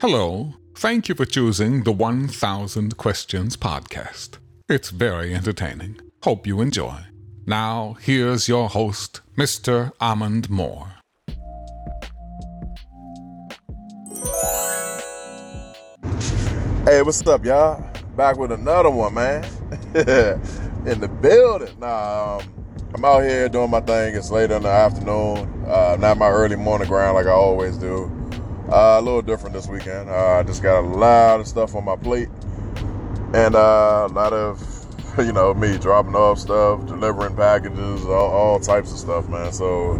Hello. Thank you for choosing the 1000 Questions podcast. It's very entertaining. Hope you enjoy. Now, here's your host, Mr. Amond Moore. Hey, what's up, y'all? Back with another one, man. in the building. Nah, um, I'm out here doing my thing. It's later in the afternoon. Uh, not my early morning grind like I always do. Uh, a little different this weekend. Uh, I just got a lot of stuff on my plate, and uh, a lot of, you know, me dropping off stuff, delivering packages, all, all types of stuff, man. So,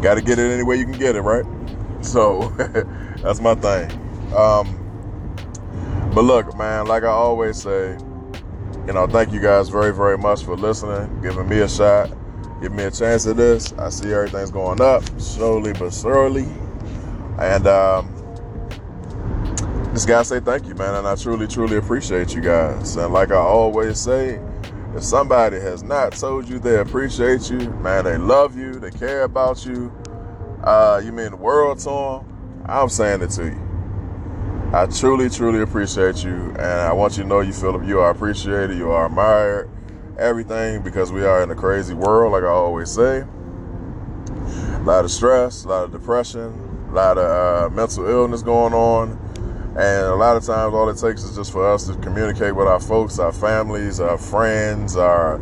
got to get it any way you can get it, right? So, that's my thing. Um, but look, man, like I always say, you know, thank you guys very, very much for listening, giving me a shot, giving me a chance at this. I see everything's going up slowly but surely. And um, just gotta say thank you, man. And I truly, truly appreciate you guys. And like I always say, if somebody has not told you they appreciate you, man, they love you, they care about you, uh, you mean the world to them, I'm saying it to you. I truly, truly appreciate you, and I want you to know you feel you are appreciated, you are admired, everything because we are in a crazy world, like I always say. A lot of stress, a lot of depression, a lot of uh, mental illness going on, and a lot of times all it takes is just for us to communicate with our folks, our families, our friends, our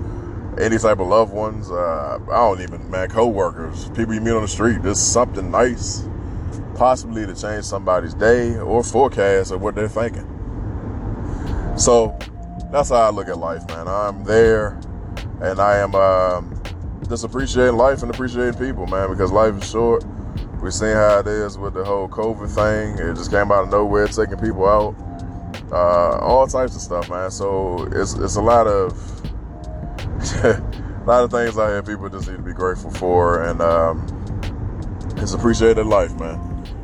any type of loved ones. Uh, I don't even man, coworkers, people you meet on the street. Just something nice possibly to change somebody's day or forecast of what they're thinking. So that's how I look at life, man. I'm there and I am um, just appreciating life and appreciating people, man, because life is short. We've seen how it is with the whole COVID thing. It just came out of nowhere, taking people out. Uh, all types of stuff, man. So it's it's a lot of a lot of things out here people just need to be grateful for and um, it's appreciated life, man.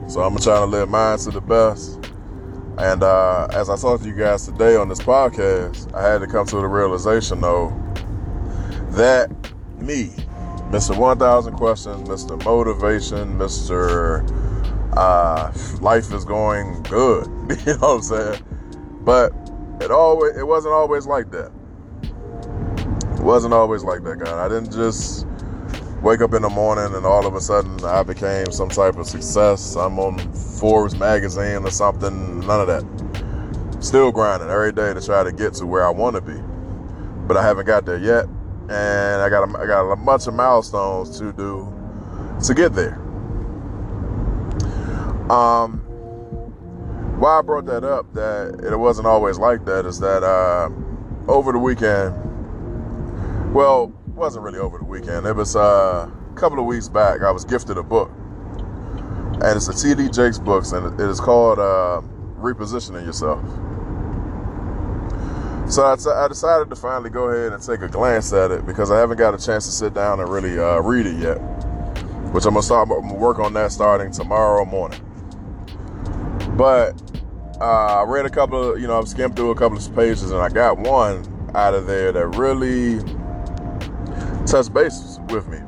So I'm trying to live mine to the best. And uh, as I talk to you guys today on this podcast, I had to come to the realization, though, that me, Mr. 1000 Questions, Mr. Motivation, Mr. Uh, life is going good. you know what I'm saying? But it always it wasn't always like that. It wasn't always like that, guy. I didn't just wake up in the morning and all of a sudden I became some type of success. I'm on Forbes magazine or something. None of that. Still grinding every day to try to get to where I want to be, but I haven't got there yet. And I got a, I got a bunch of milestones to do to get there. Um, why I brought that up that it wasn't always like that is that uh, over the weekend, well, it wasn't really over the weekend. It was uh, a couple of weeks back. I was gifted a book, and it's a T.D. Jakes books, and it is called uh, "Repositioning Yourself." So I, t- I decided to finally go ahead and take a glance at it because I haven't got a chance to sit down and really uh, read it yet. Which I'm gonna start I'm gonna work on that starting tomorrow morning. But uh, I read a couple of, you know, I've skimmed through a couple of pages, and I got one out of there that really touch base with me.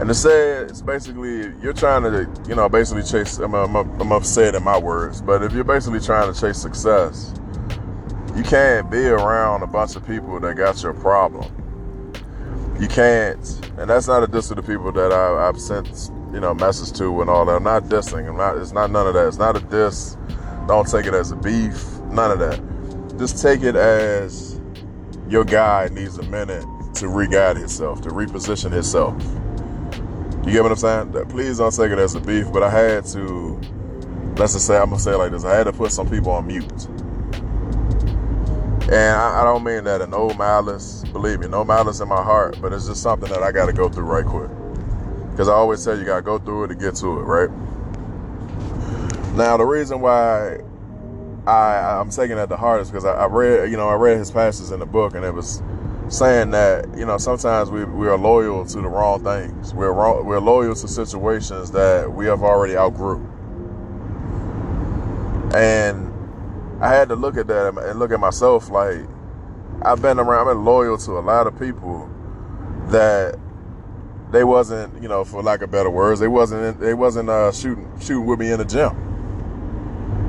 And it say it's basically you're trying to, you know, basically chase. I'm, I'm, I'm it in my words, but if you're basically trying to chase success, you can't be around a bunch of people that got your problem. You can't, and that's not a diss to the people that I, have sent, you know, message to and all that. I'm not dissing. I'm not. It's not none of that. It's not a diss. Don't take it as a beef. None of that. Just take it as your guy needs a minute to re-guide himself, to reposition himself. You get what I'm saying? Please don't take it as a beef, but I had to, let's just say, I'm gonna say it like this, I had to put some people on mute. And I, I don't mean that in no malice, believe me, no malice in my heart, but it's just something that I gotta go through right quick. Because I always say you gotta go through it to get to it, right? Now, the reason why I, I'm taking that to heart is because I, I read, you know, I read his passages in the book, and it was saying that you know sometimes we, we are loyal to the wrong things. We're wrong, we're loyal to situations that we have already outgrew. And I had to look at that and look at myself like I've been around. I've been loyal to a lot of people that they wasn't, you know, for lack of better words, they wasn't they wasn't uh, shooting shooting with me in the gym.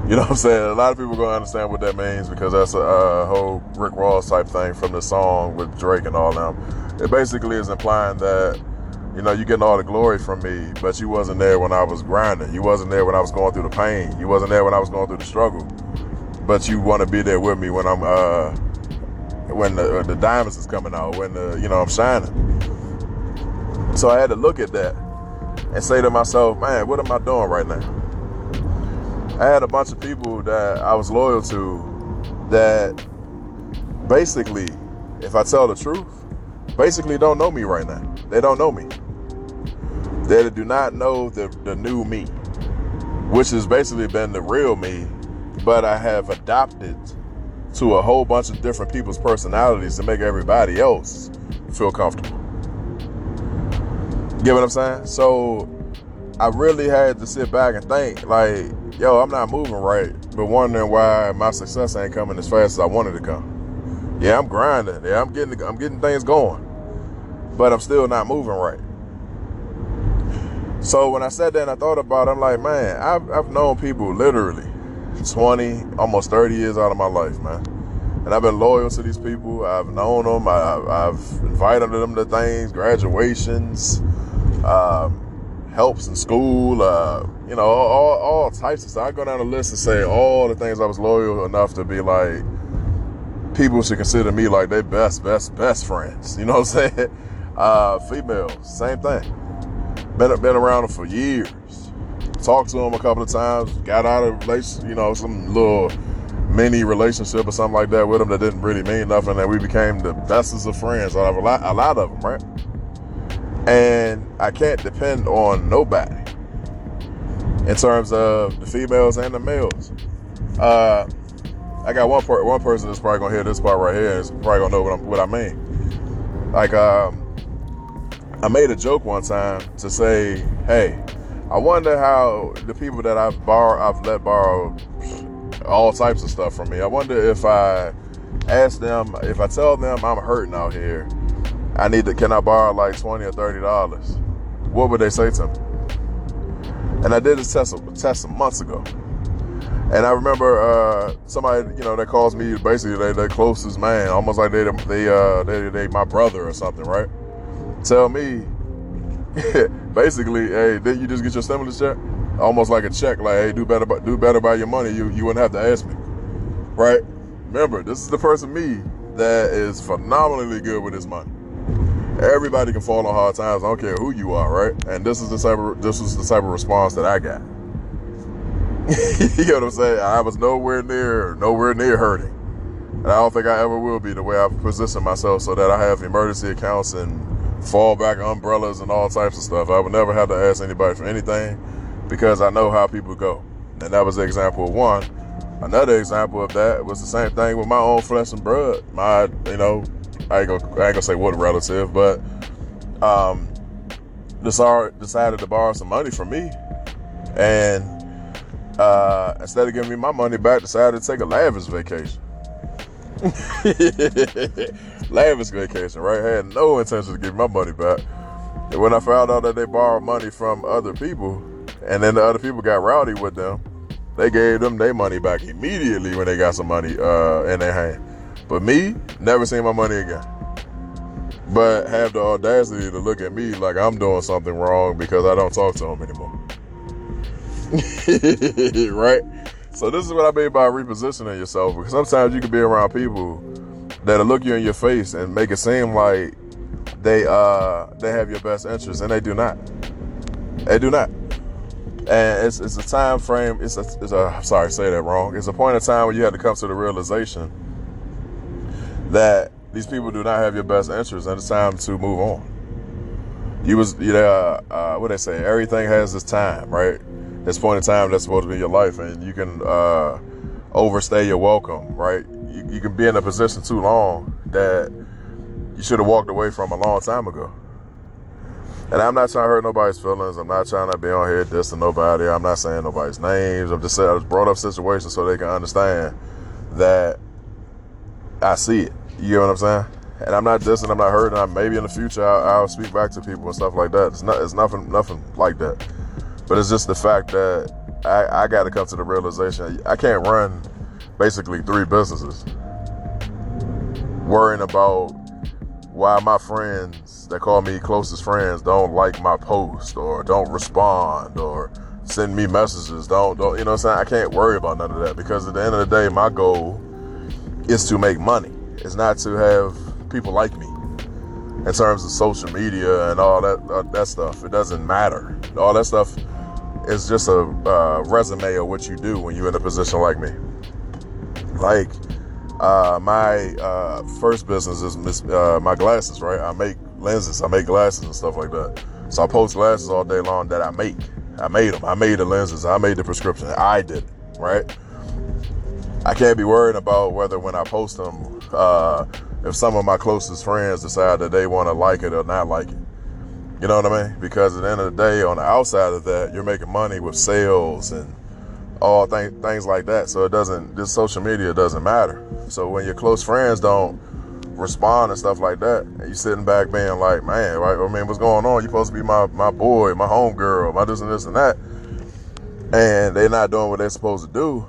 You know what I'm saying? A lot of people gonna understand what that means because that's a, a whole Rick Ross type thing from the song with Drake and all them. It basically is implying that you know, you getting all the glory from me, but you wasn't there when I was grinding. You wasn't there when I was going through the pain. You wasn't there when I was going through the struggle. But you want to be there with me when I'm uh when the, the diamonds is coming out, when the you know I'm shining. So I had to look at that and say to myself, man, what am I doing right now? I had a bunch of people that I was loyal to that basically, if I tell the truth, basically don't know me right now. They don't know me. They do not know the, the new me, which has basically been the real me, but I have adopted to a whole bunch of different people's personalities to make everybody else feel comfortable. Get what I'm saying? So I really had to sit back and think, like, yo, I'm not moving right, but wondering why my success ain't coming as fast as I wanted to come. Yeah, I'm grinding. Yeah, I'm getting I'm getting things going. But I'm still not moving right. So when I sat there and I thought about it, I'm like, man, I've, I've known people literally 20, almost 30 years out of my life, man. And I've been loyal to these people. I've known them. I, have invited them to things, graduations, um, helps in school, uh, you know, all, all types of stuff. I go down the list and say all the things I was loyal enough to be like, people should consider me like their best, best, best friends. You know what I'm saying? Uh, females, same thing. Been, been around them for years. Talked to him a couple of times, got out of relation, you know, some little mini relationship or something like that with him that didn't really mean nothing. And we became the bestest of friends out of a lot, a lot of them, right? And I can't depend on nobody in terms of the females and the males. Uh, I got one per- one person that's probably gonna hear this part right here is probably gonna know what, what i mean. Like, um, I made a joke one time to say, "Hey, I wonder how the people that I've borrowed, I've let borrow all types of stuff from me. I wonder if I ask them, if I tell them I'm hurting out here, I need to, can I borrow like twenty or thirty dollars? What would they say to me?" And I did this test, test months ago. And I remember uh, somebody, you know, that calls me basically they their closest man, almost like they they uh they they my brother or something, right? Tell me, basically, hey, did you just get your stimulus check? Almost like a check, like, hey, do better, do better by your money. You you wouldn't have to ask me, right? Remember, this is the person me that is phenomenally good with his money. Everybody can fall on hard times. I don't care who you are, right? And this is the type of this is the type of response that I got. you know what I'm saying? I was nowhere near nowhere near hurting, and I don't think I ever will be the way I've positioned myself so that I have emergency accounts and fallback umbrellas and all types of stuff. I would never have to ask anybody for anything because I know how people go, and that was the example of one. Another example of that was the same thing with my own flesh and blood. My, you know, I ain't gonna, I ain't gonna say what relative, but um, decided decided to borrow some money from me, and uh, instead of giving me my money back, decided to take a lavish vacation. lavish vacation, right? I had no intention to give my money back. And when I found out that they borrowed money from other people, and then the other people got rowdy with them, they gave them their money back immediately when they got some money uh, in their hand. But me, never seen my money again. But have the audacity to look at me like I'm doing something wrong because I don't talk to them anymore. right? So this is what I mean by repositioning yourself. Because sometimes you can be around people that'll look you in your face and make it seem like they uh they have your best interest, and they do not. They do not. And it's, it's a time frame. It's a, it's a sorry, say that wrong. It's a point in time where you have to come to the realization that these people do not have your best interest, and it's time to move on. You was, you know, uh, what they say, everything has its time, right? This point in time that's supposed to be your life, and you can uh, overstay your welcome, right? You, you can be in a position too long that you should have walked away from a long time ago. And I'm not trying to hurt nobody's feelings. I'm not trying to be on here dissing nobody. I'm not saying nobody's names. I'm just saying I just brought up situations so they can understand that I see it. You get what I'm saying? And I'm not dissing, I'm not hurting. I'm, maybe in the future I'll, I'll, speak back to people and stuff like that. It's not, it's nothing, nothing like that. But it's just the fact that I, I got to come to the realization I can't run basically three businesses worrying about why my friends that call me closest friends don't like my post or don't respond or send me messages. Don't don't you know what I'm saying? I can't worry about none of that because at the end of the day, my goal is to make money. It's not to have people like me. In terms of social media and all that uh, that stuff, it doesn't matter. All that stuff is just a uh, resume of what you do when you're in a position like me. Like uh, my uh, first business is uh, my glasses, right? I make lenses, I make glasses and stuff like that. So I post glasses all day long that I make. I made them. I made the lenses. I made the prescription. I did it, right? I can't be worried about whether when I post them, uh, if some of my closest friends decide that they want to like it or not like it. You know what I mean? Because at the end of the day, on the outside of that, you're making money with sales and all th- things like that. So it doesn't, this social media doesn't matter. So when your close friends don't respond and stuff like that. And you sitting back being like, man, right? I mean, what's going on? You supposed to be my my boy, my home girl, my this and this and that. And they're not doing what they're supposed to do.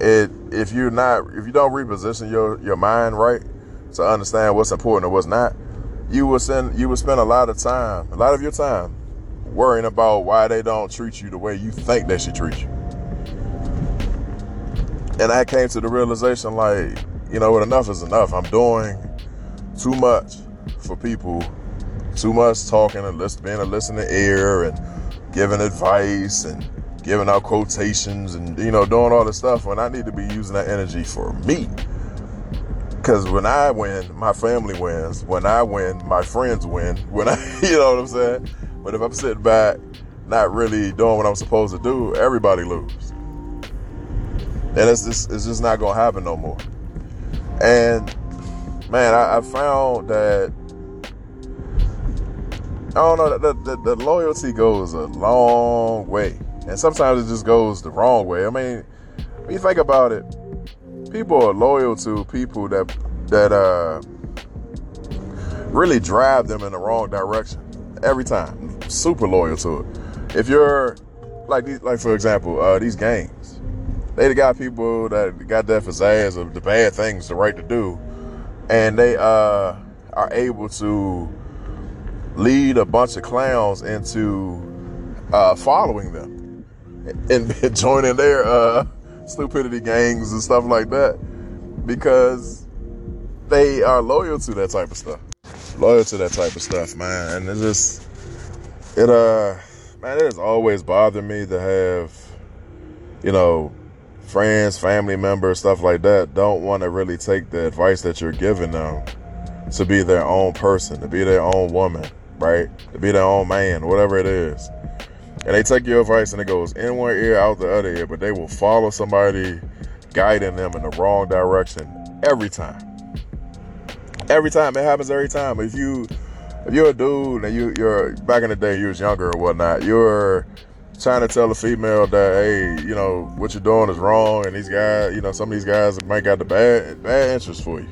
It if you're not if you don't reposition your your mind right to understand what's important and what's not, you will send you will spend a lot of time, a lot of your time worrying about why they don't treat you the way you think they should treat you. And I came to the realization like you know what, enough is enough. I'm doing too much for people, too much talking and listen, being a listening ear and giving advice and giving out quotations and you know doing all this stuff when I need to be using that energy for me. Because when I win, my family wins. When I win, my friends win. When I, you know what I'm saying. But if I'm sitting back, not really doing what I'm supposed to do, everybody lose. And it's just it's just not gonna happen no more. And man, I, I found that I don't know the, the, the loyalty goes a long way, and sometimes it just goes the wrong way. I mean, when you think about it, people are loyal to people that that uh really drive them in the wrong direction every time. Super loyal to it. If you're like these, like for example, uh, these gangs, they got people that got that pizzazz of the bad things, the right to do, and they uh, are able to lead a bunch of clowns into uh, following them and joining their uh, stupidity gangs and stuff like that because they are loyal to that type of stuff. Loyal to that type of stuff, man. And it just, it, uh, man, it has always bothered me to have, you know, friends, family members, stuff like that, don't want to really take the advice that you're giving them to be their own person, to be their own woman, right? To be their own man, whatever it is. And they take your advice and it goes in one ear, out the other ear, but they will follow somebody guiding them in the wrong direction every time. Every time. It happens every time. If you if you're a dude and you you're back in the day you was younger or whatnot, you're trying to tell a female that hey, you know what you're doing is wrong, and these guys, you know, some of these guys might got the bad bad interest for you.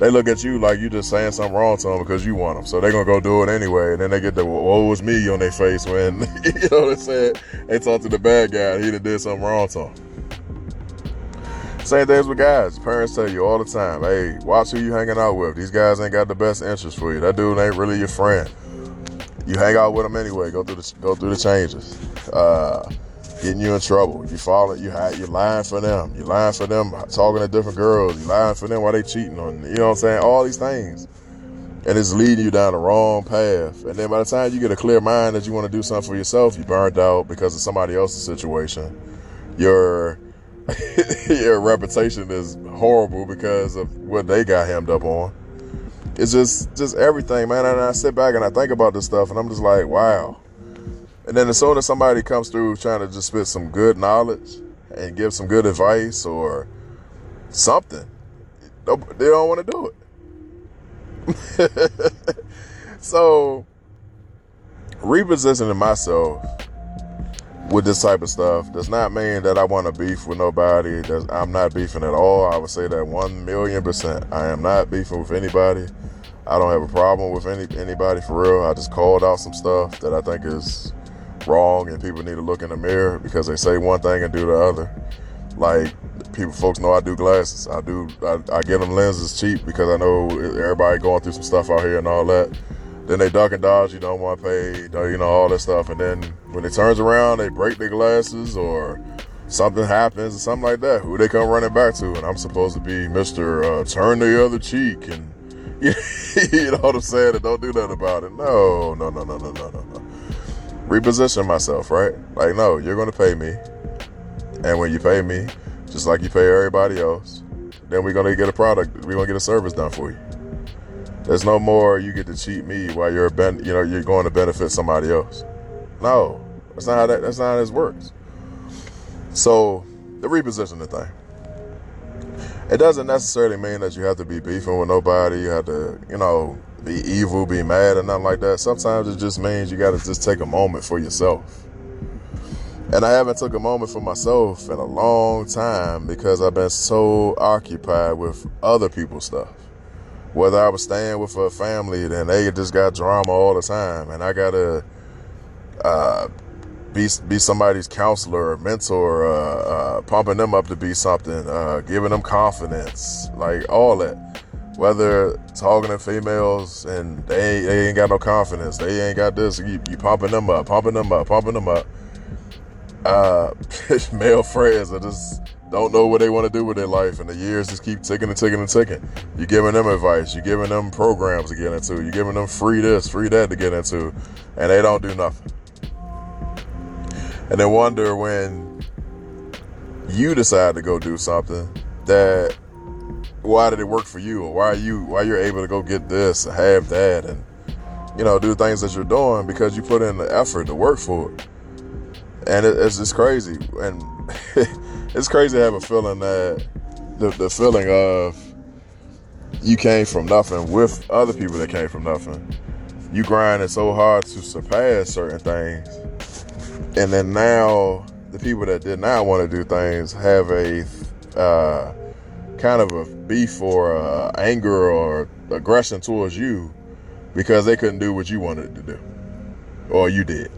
They look at you like you just saying something wrong to them because you want them, so they're gonna go do it anyway, and then they get the "woe is me" on their face when you know what I'm saying. They talk to the bad guy, he done did something wrong to them. Same things with guys. Parents tell you all the time, hey, watch who you hanging out with. These guys ain't got the best interest for you. That dude ain't really your friend you hang out with them anyway. Go through the go through the changes. Uh, getting you in trouble. You fall. You you lying for them. You lying for them. Talking to different girls. You lying for them while they cheating on. You, you know what I'm saying? All these things, and it's leading you down the wrong path. And then by the time you get a clear mind that you want to do something for yourself, you burned out because of somebody else's situation. Your your reputation is horrible because of what they got hemmed up on it's just just everything, man. And I sit back and I think about this stuff, and I'm just like, wow. And then as soon as somebody comes through trying to just spit some good knowledge and give some good advice or something, they don't want to do it. so repositioning myself with this type of stuff does not mean that I want to beef with nobody. I'm not beefing at all. I would say that one million percent. I am not beefing with anybody. I don't have a problem with any anybody for real. I just called out some stuff that I think is wrong and people need to look in the mirror because they say one thing and do the other. Like people, folks know I do glasses. I do. I, I get them lenses cheap because I know everybody going through some stuff out here and all that. Then they duck and dodge. You don't want to pay. You know all that stuff. And then when it turns around, they break their glasses or something happens or something like that. Who they come running back to? And I'm supposed to be Mister uh, Turn the other cheek and you know what I'm saying? And don't do nothing about it. No, no, no, no, no, no, no, no. Reposition myself, right? Like, no, you're going to pay me. And when you pay me, just like you pay everybody else, then we're going to get a product. We're going to get a service done for you. There's no more you get to cheat me while you're ben, you know you're going to benefit somebody else. No, that's not how that that's not how this works. So the repositioning thing. It doesn't necessarily mean that you have to be beefing with nobody. You have to, you know, be evil, be mad, or nothing like that. Sometimes it just means you got to just take a moment for yourself. And I haven't took a moment for myself in a long time because I've been so occupied with other people's stuff. Whether I was staying with a family, then they just got drama all the time, and I gotta uh, be be somebody's counselor or mentor, uh, uh, pumping them up to be something, uh, giving them confidence, like all that. Whether talking to females and they they ain't got no confidence, they ain't got this. You, you pumping them up, pumping them up, pumping them up. Uh, male friends that just don't know what they want to do with their life, and the years just keep ticking and ticking and ticking. You're giving them advice, you're giving them programs to get into, you're giving them free this, free that to get into, and they don't do nothing. And they wonder when you decide to go do something that why did it work for you or why are you why you're able to go get this have that and you know do things that you're doing because you put in the effort to work for it. And it, it's just crazy. And it's crazy to have a feeling that the, the feeling of you came from nothing with other people that came from nothing you grinding so hard to surpass certain things and then now the people that did not want to do things have a uh, kind of a beef or uh, anger or aggression towards you because they couldn't do what you wanted to do or you did.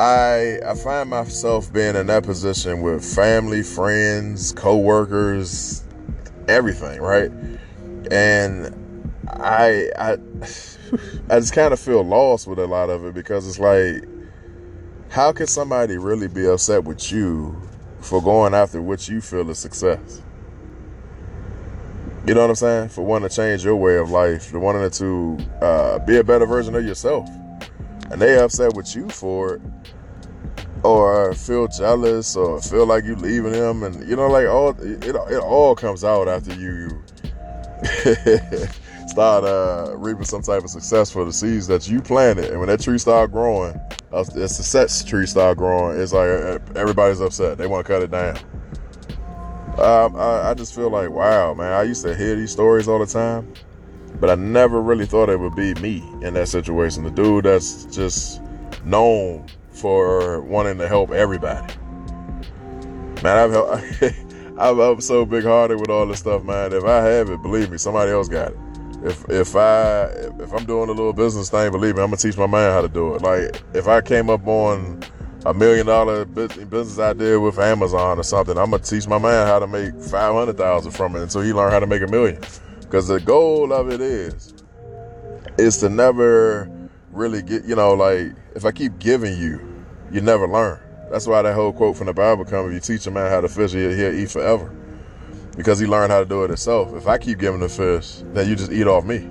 I I find myself being in that position with family, friends, co-workers, everything, right? And I I I just kind of feel lost with a lot of it because it's like, how can somebody really be upset with you for going after what you feel is success? You know what I'm saying? For wanting to change your way of life, for wanting to uh, be a better version of yourself, and they upset with you for it, or feel jealous, or feel like you leaving them, and you know, like all it, it all comes out after you start uh, reaping some type of success for the seeds that you planted. And when that tree start growing, uh, the success tree start growing, it's like everybody's upset. They want to cut it down. Um, I, I just feel like, wow, man, I used to hear these stories all the time, but I never really thought it would be me in that situation. The dude that's just known for wanting to help everybody. Man, I've helped. I'm, so big hearted with all this stuff, man. If I have it, believe me, somebody else got it if if I if I'm doing a little business thing, believe me, I'm gonna teach my man how to do it. Like if I came up on a million dollar business idea with Amazon or something, I'm gonna teach my man how to make five hundred thousand from it until he learn how to make a million. Because the goal of it is is to never really get you know like if I keep giving you, you never learn. That's why that whole quote from the Bible comes: "If you teach a man how to fish, he'll, he'll eat forever." because he learned how to do it himself. If I keep giving the fish, then you just eat off me.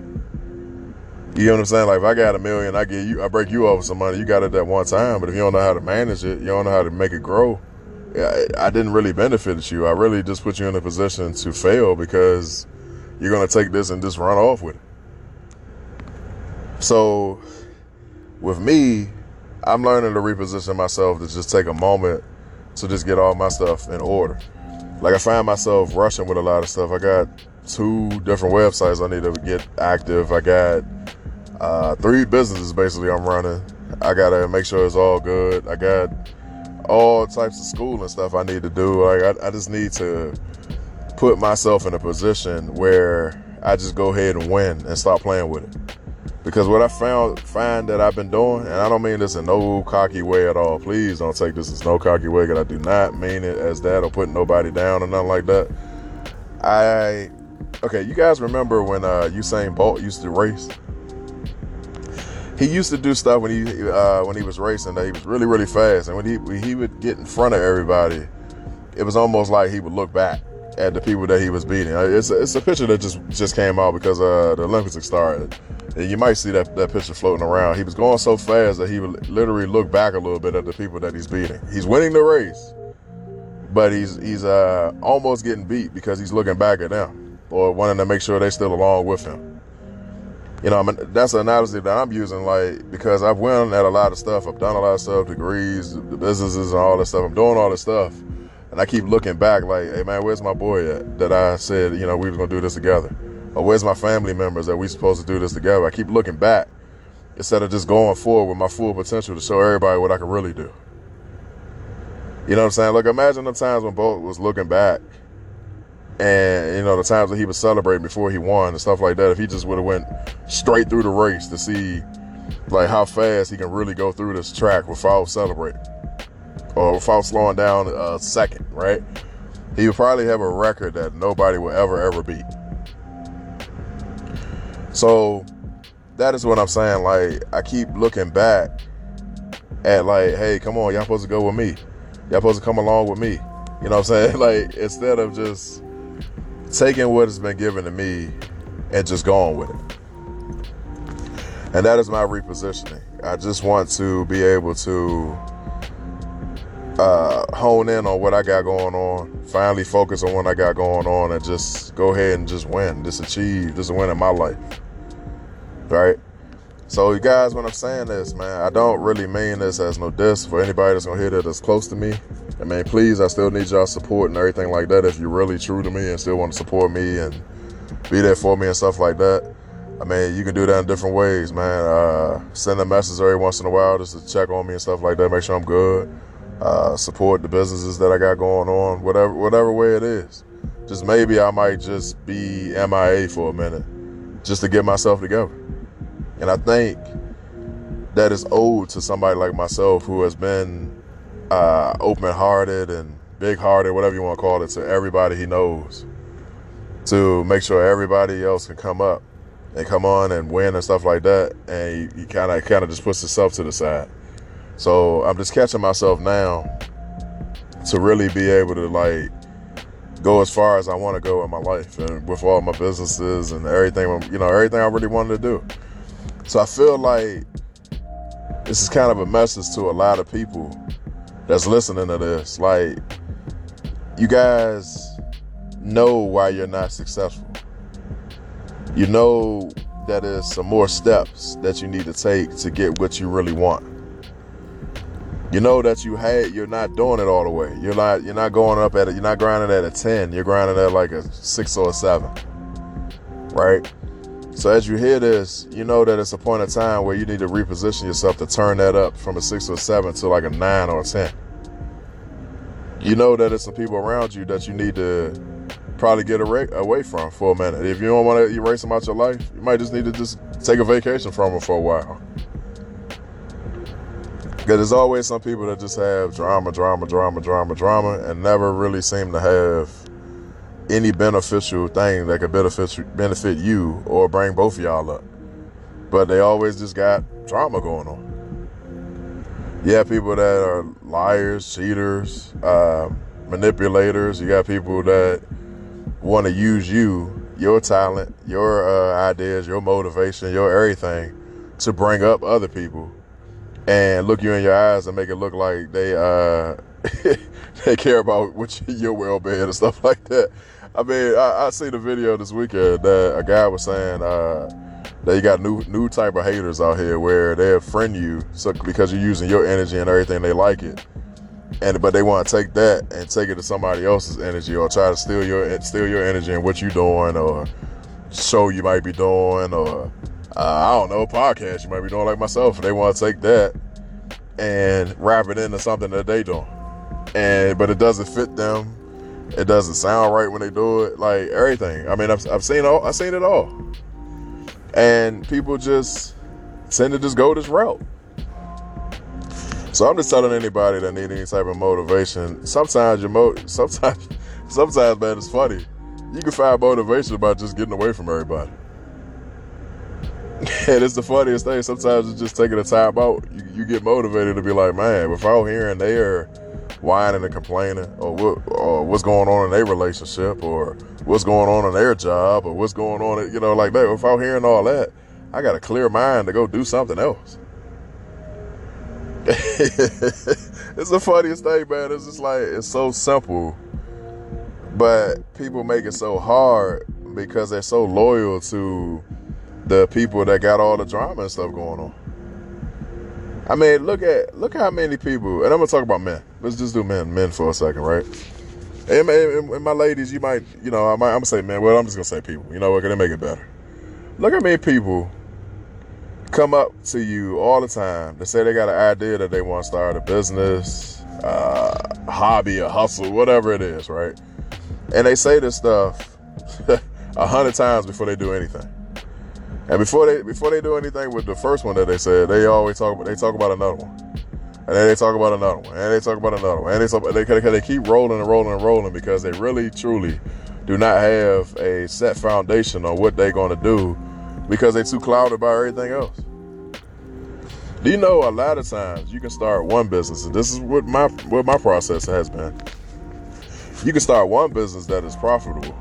You know what I'm saying? Like if I got a million, I get you, I break you over some money. You got it that one time, but if you don't know how to manage it, you don't know how to make it grow. I didn't really benefit you. I really just put you in a position to fail because you're gonna take this and just run off with it. So, with me, I'm learning to reposition myself to just take a moment to just get all my stuff in order like I find myself rushing with a lot of stuff. I got two different websites I need to get active. I got uh, three businesses basically I'm running. I gotta make sure it's all good. I got all types of school and stuff I need to do. Like I, I just need to put myself in a position where I just go ahead and win and stop playing with it. Because what I found find that I've been doing, and I don't mean this in no cocky way at all. Please don't take this as no cocky way, because I do not mean it as that or putting nobody down or nothing like that. I okay, you guys remember when uh, Usain Bolt used to race? He used to do stuff when he uh, when he was racing that he was really really fast, and when he when he would get in front of everybody, it was almost like he would look back at the people that he was beating. Uh, it's a, it's a picture that just just came out because uh, the Olympics started. And you might see that, that picture floating around. He was going so fast that he would literally look back a little bit at the people that he's beating. He's winning the race, but he's he's uh, almost getting beat because he's looking back at them or wanting to make sure they're still along with him. You know, I mean, that's an analogy that I'm using, like because I've won at a lot of stuff. I've done a lot of stuff, degrees, the businesses, and all this stuff. I'm doing all this stuff, and I keep looking back, like, hey man, where's my boy at? That I said, you know, we was gonna do this together or where's my family members that we supposed to do this together? I keep looking back instead of just going forward with my full potential to show everybody what I can really do. You know what I'm saying? Like imagine the times when Bolt was looking back and you know the times that he was celebrating before he won and stuff like that. If he just would have went straight through the race to see like how fast he can really go through this track without celebrating Uh, or without slowing down a second, right? He would probably have a record that nobody will ever ever beat. So that is what I'm saying. Like I keep looking back at like, hey, come on, y'all supposed to go with me. Y'all supposed to come along with me. You know what I'm saying? Like instead of just taking what has been given to me and just going with it. And that is my repositioning. I just want to be able to uh, hone in on what I got going on, finally focus on what I got going on, and just go ahead and just win, just achieve, just win in my life right? So, you guys, when I'm saying this, man, I don't really mean this as no diss for anybody that's gonna hear that that's close to me. I mean, please, I still need y'all support and everything like that. If you're really true to me and still want to support me and be there for me and stuff like that, I mean, you can do that in different ways, man. Uh, send a message every once in a while just to check on me and stuff like that, make sure I'm good. Uh, support the businesses that I got going on, whatever whatever way it is. Just maybe I might just be MIA for a minute, just to get myself together. And I think that is owed to somebody like myself who has been uh, open hearted and big hearted, whatever you want to call it, to everybody he knows to make sure everybody else can come up and come on and win and stuff like that. And he kind of kind of just puts himself to the side. So I'm just catching myself now to really be able to like go as far as I want to go in my life and with all my businesses and everything, you know, everything I really wanted to do. So I feel like this is kind of a message to a lot of people that's listening to this. Like, you guys know why you're not successful. You know that there's some more steps that you need to take to get what you really want. You know that you had you're not doing it all the way. You're not you're not going up at it, you're not grinding at a 10, you're grinding at like a six or a seven. Right? So as you hear this, you know that it's a point of time where you need to reposition yourself to turn that up from a six or seven to like a nine or a ten. You know that it's some people around you that you need to probably get away from for a minute. If you don't want to erase them out your life, you might just need to just take a vacation from them for a while. Because there's always some people that just have drama, drama, drama, drama, drama, and never really seem to have any beneficial thing that could benefit benefit you or bring both of y'all up. But they always just got drama going on. You have people that are liars, cheaters, uh, manipulators. You got people that want to use you, your talent, your uh, ideas, your motivation, your everything to bring up other people and look you in your eyes and make it look like they uh, they care about what you, your well-being and stuff like that. I mean, I, I a video this weekend that a guy was saying uh, that you got new new type of haters out here where they'll friend you so because you're using your energy and everything, they like it, and but they want to take that and take it to somebody else's energy or try to steal your steal your energy and what you're doing or show you might be doing or uh, I don't know podcast you might be doing like myself. They want to take that and wrap it into something that they doing, and but it doesn't fit them it doesn't sound right when they do it. Like everything. I mean, I've, I've seen all. I've seen it all. And people just tend to just go this route. So I'm just telling anybody that need any type of motivation. Sometimes your mo sometimes sometimes man it's funny. You can find motivation about just getting away from everybody. and it's the funniest thing. Sometimes it's just taking a time out. You, you get motivated to be like, man, without hearing their whining and complaining or what or what's going on in their relationship or what's going on in their job or what's going on you know like that without hearing all that i got a clear mind to go do something else it's the funniest thing man it's just like it's so simple but people make it so hard because they're so loyal to the people that got all the drama and stuff going on I mean, look at look how many people, and I'm gonna talk about men. Let's just do men, men for a second, right? And, and, and my ladies, you might, you know, I I'm gonna say men. Well, I'm just gonna say people. You know what? Gonna make it better. Look how many people come up to you all the time to say they got an idea that they want to start a business, uh, hobby, a hustle, whatever it is, right? And they say this stuff a hundred times before they do anything. And before they before they do anything with the first one that they said, they always talk about they talk about another one, and then they talk about another one, and they talk about another one, and they they, they keep rolling and rolling and rolling because they really truly do not have a set foundation on what they're going to do because they're too clouded by everything else. Do you know a lot of times you can start one business, and this is what my what my process has been. You can start one business that is profitable,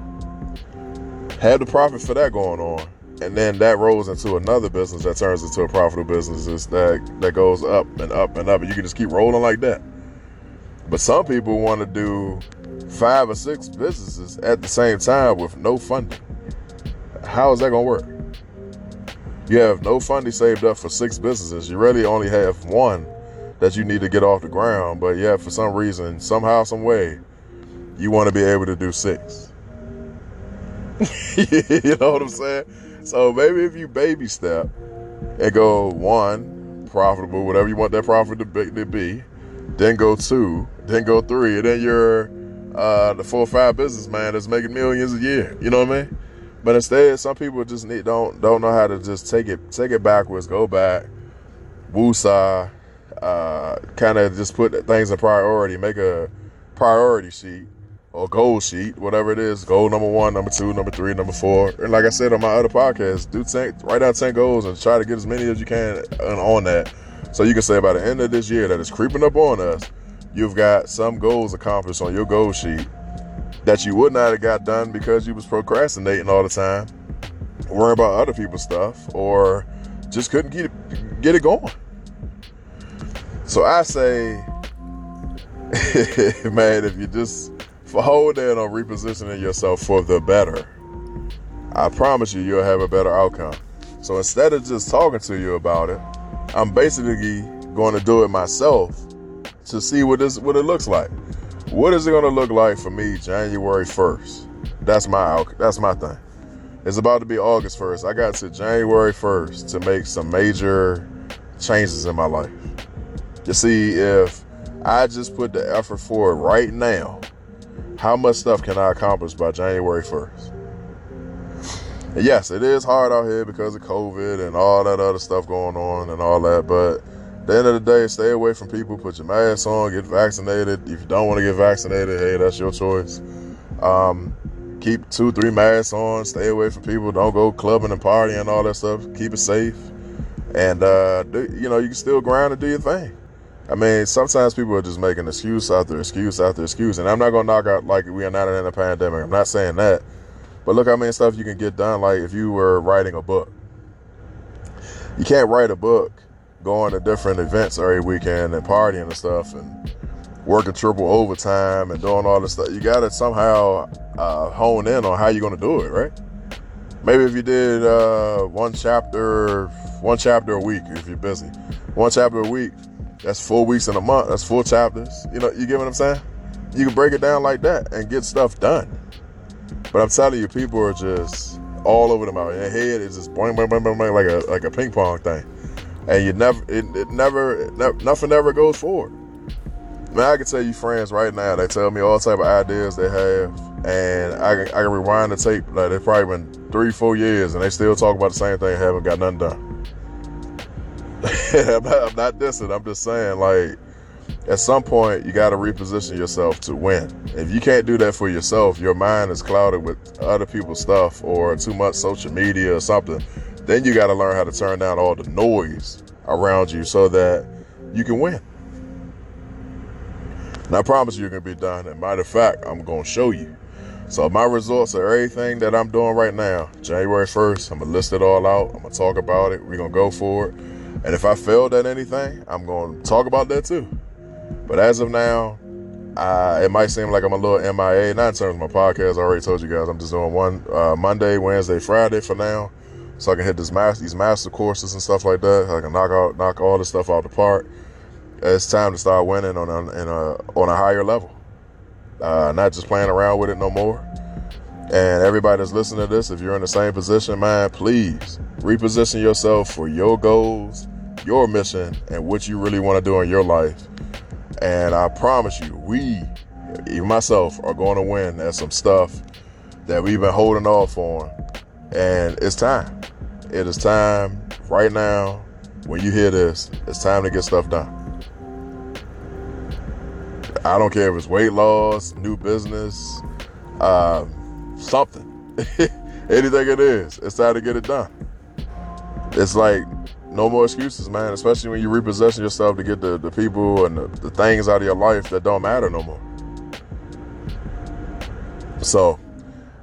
have the profit for that going on, and then that rolls into another business that turns into a profitable business. That that goes up and up and up. And you can just keep rolling like that. But some people want to do five or six businesses at the same time with no funding. How is that going to work? You have no funding saved up for six businesses. You really only have one that you need to get off the ground. But yeah for some reason somehow some way you want to be able to do six. You know what i'm saying so maybe if you baby step and go one, profitable, whatever you want that profit to be, to be then go two, then go three, and then you're uh, the four or five businessman that's making millions a year. You know what I mean? But instead, some people just need don't don't know how to just take it take it backwards, go back, woosah, uh, kind of just put things in priority, make a priority sheet, or goal sheet, whatever it is, goal number one, number two, number three, number four. And like I said on my other podcast, do 10, write out 10 goals and try to get as many as you can on that. So you can say by the end of this year that is creeping up on us, you've got some goals accomplished on your goal sheet that you would not have got done because you was procrastinating all the time, worrying about other people's stuff, or just couldn't get get it going. So I say, man, if you just for holding on repositioning yourself for the better, I promise you, you'll have a better outcome. So instead of just talking to you about it, I'm basically going to do it myself to see what this what it looks like. What is it going to look like for me January 1st? That's my that's my thing. It's about to be August 1st. I got to January 1st to make some major changes in my life. To see if I just put the effort forward right now how much stuff can I accomplish by January 1st? And yes, it is hard out here because of COVID and all that other stuff going on and all that, but at the end of the day, stay away from people, put your mask on, get vaccinated. If you don't want to get vaccinated, hey, that's your choice. Um, keep two, three masks on, stay away from people, don't go clubbing and partying and all that stuff. Keep it safe. And, uh, do, you know, you can still grind and do your thing. I mean, sometimes people are just making excuse after excuse after excuse, and I'm not gonna knock out like we are not in a pandemic. I'm not saying that, but look how many stuff you can get done. Like if you were writing a book, you can't write a book going to different events every weekend and partying and stuff and working triple overtime and doing all this stuff. You got to somehow uh, hone in on how you're gonna do it, right? Maybe if you did uh, one chapter, one chapter a week, if you're busy, one chapter a week that's four weeks in a month. That's four chapters. You know, you get what I'm saying? You can break it down like that and get stuff done. But I'm telling you, people are just all over the mouth. Your head is just boing, boing, boing, boing, boing, like a like a ping pong thing, and you never, it, it never, it never, nothing ever goes forward. Man, I can tell you friends right now. They tell me all type of ideas they have, and I can, I can rewind the tape. Like they've probably been three, four years, and they still talk about the same thing haven't got nothing done. I'm, not, I'm not dissing. I'm just saying, like, at some point, you got to reposition yourself to win. If you can't do that for yourself, your mind is clouded with other people's stuff or too much social media or something. Then you got to learn how to turn down all the noise around you so that you can win. And I promise you, you're going to be done. And matter of fact, I'm going to show you. So my results are everything that I'm doing right now. January 1st, I'm gonna list it all out. I'm gonna talk about it. We're gonna go for it. And if I failed at anything, I'm gonna talk about that too. But as of now, uh, it might seem like I'm a little MIA. Not in terms of my podcast. I already told you guys I'm just doing one uh, Monday, Wednesday, Friday for now, so I can hit this master, these master courses and stuff like that. I can knock out knock all this stuff out the park. It's time to start winning on a, a on a higher level uh, not just playing around with it no more. And everybody that's listening to this, if you're in the same position, man, please reposition yourself for your goals, your mission, and what you really want to do in your life. And I promise you, we, even myself, are going to win at some stuff that we've been holding off on. And it's time. It is time right now. When you hear this, it's time to get stuff done. I don't care if it's weight loss, new business, uh, something, anything it is. It's time to get it done. It's like no more excuses, man. Especially when you repossess yourself to get the, the people and the, the things out of your life that don't matter no more. So,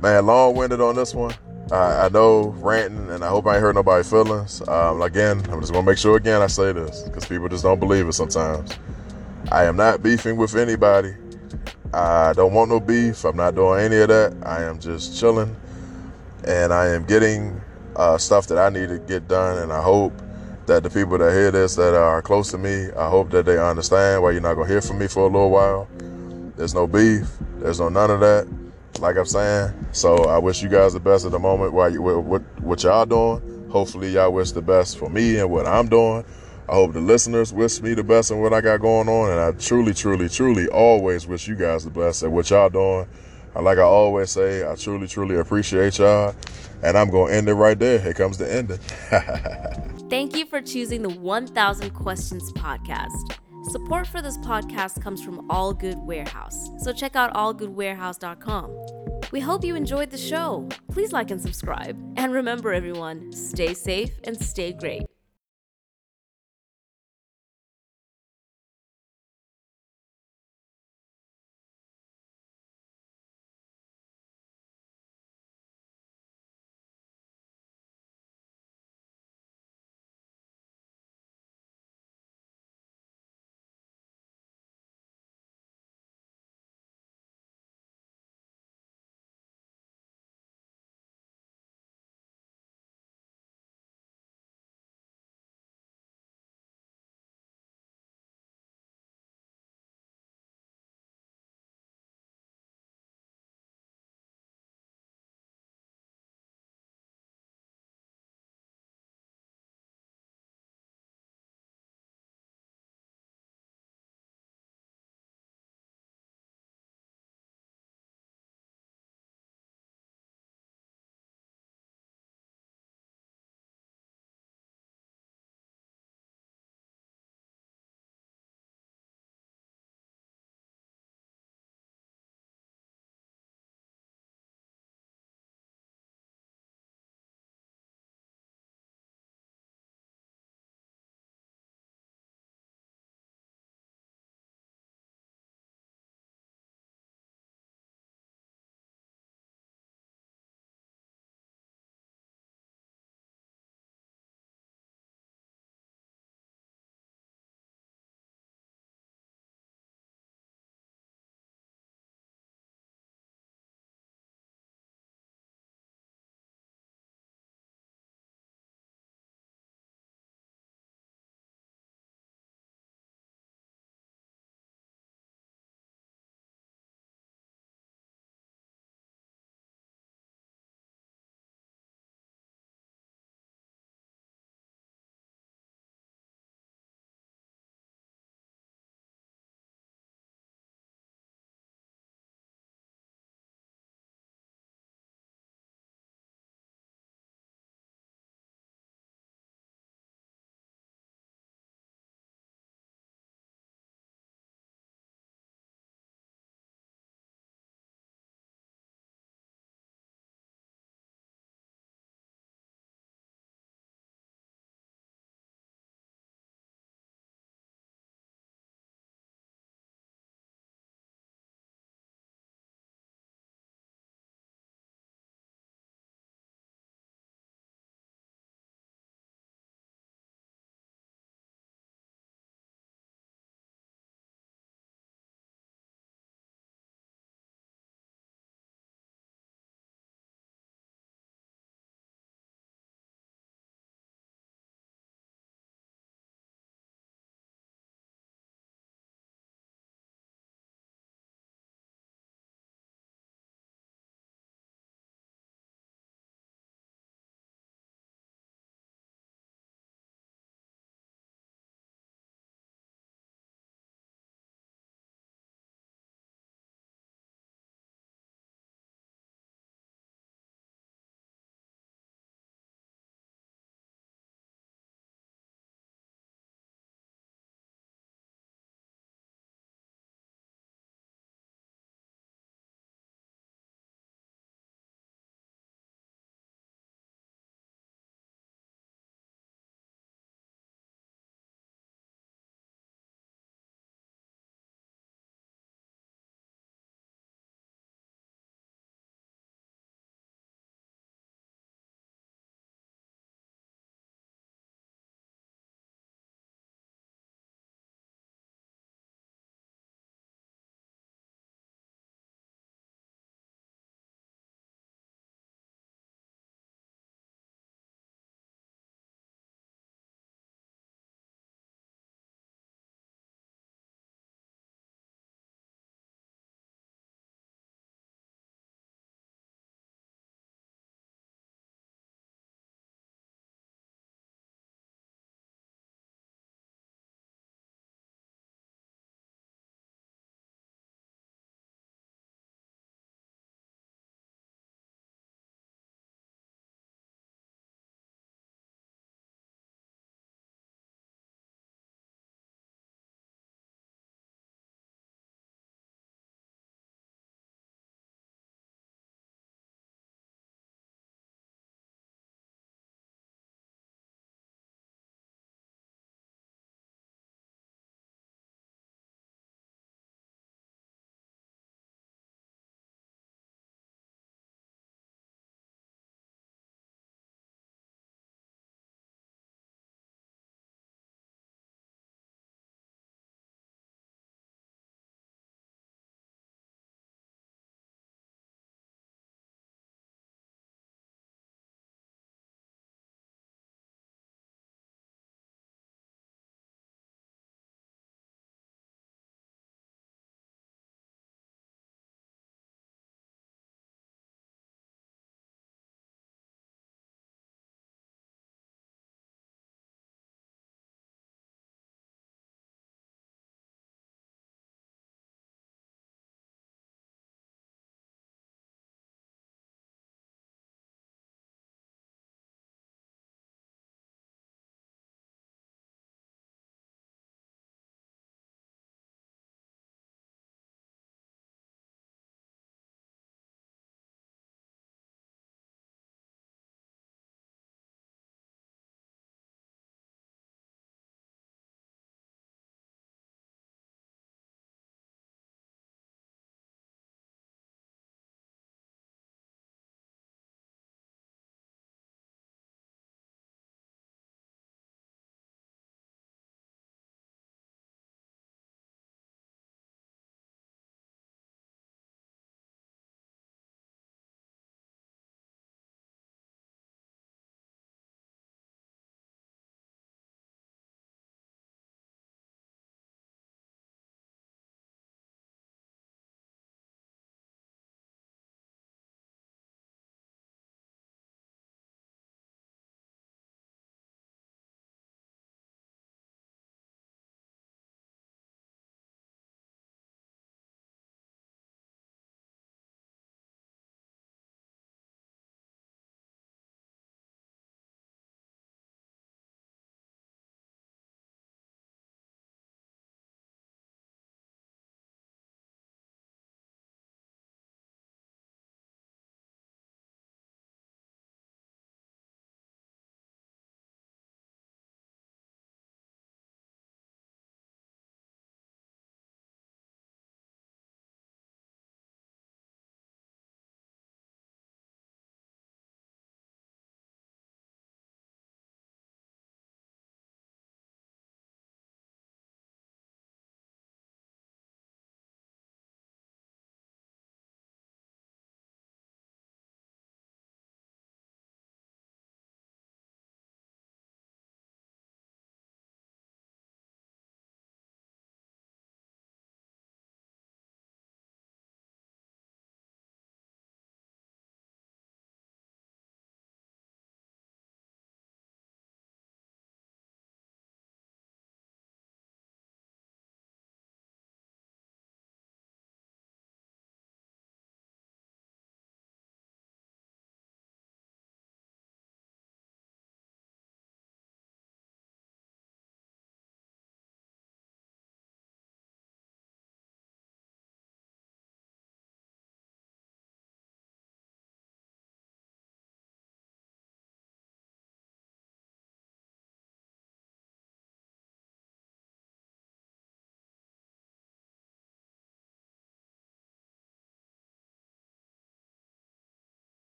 man, long winded on this one. I, I know ranting, and I hope I ain't hurt nobody's feelings. Um, again, I'm just gonna make sure again I say this because people just don't believe it sometimes. I am not beefing with anybody. I don't want no beef. I'm not doing any of that. I am just chilling and I am getting uh, stuff that I need to get done. And I hope that the people that hear this that are close to me, I hope that they understand why you're not to hear from me for a little while. There's no beef. There's no none of that. Like I'm saying. So I wish you guys the best at the moment while you, what, what y'all doing. Hopefully y'all wish the best for me and what I'm doing. I hope the listeners wish me the best in what I got going on. And I truly, truly, truly always wish you guys the best at what y'all doing. Like I always say, I truly, truly appreciate y'all. And I'm going to end it right there. Here comes the ending. Thank you for choosing the 1000 Questions podcast. Support for this podcast comes from All Good Warehouse. So check out allgoodwarehouse.com. We hope you enjoyed the show. Please like and subscribe. And remember, everyone, stay safe and stay great.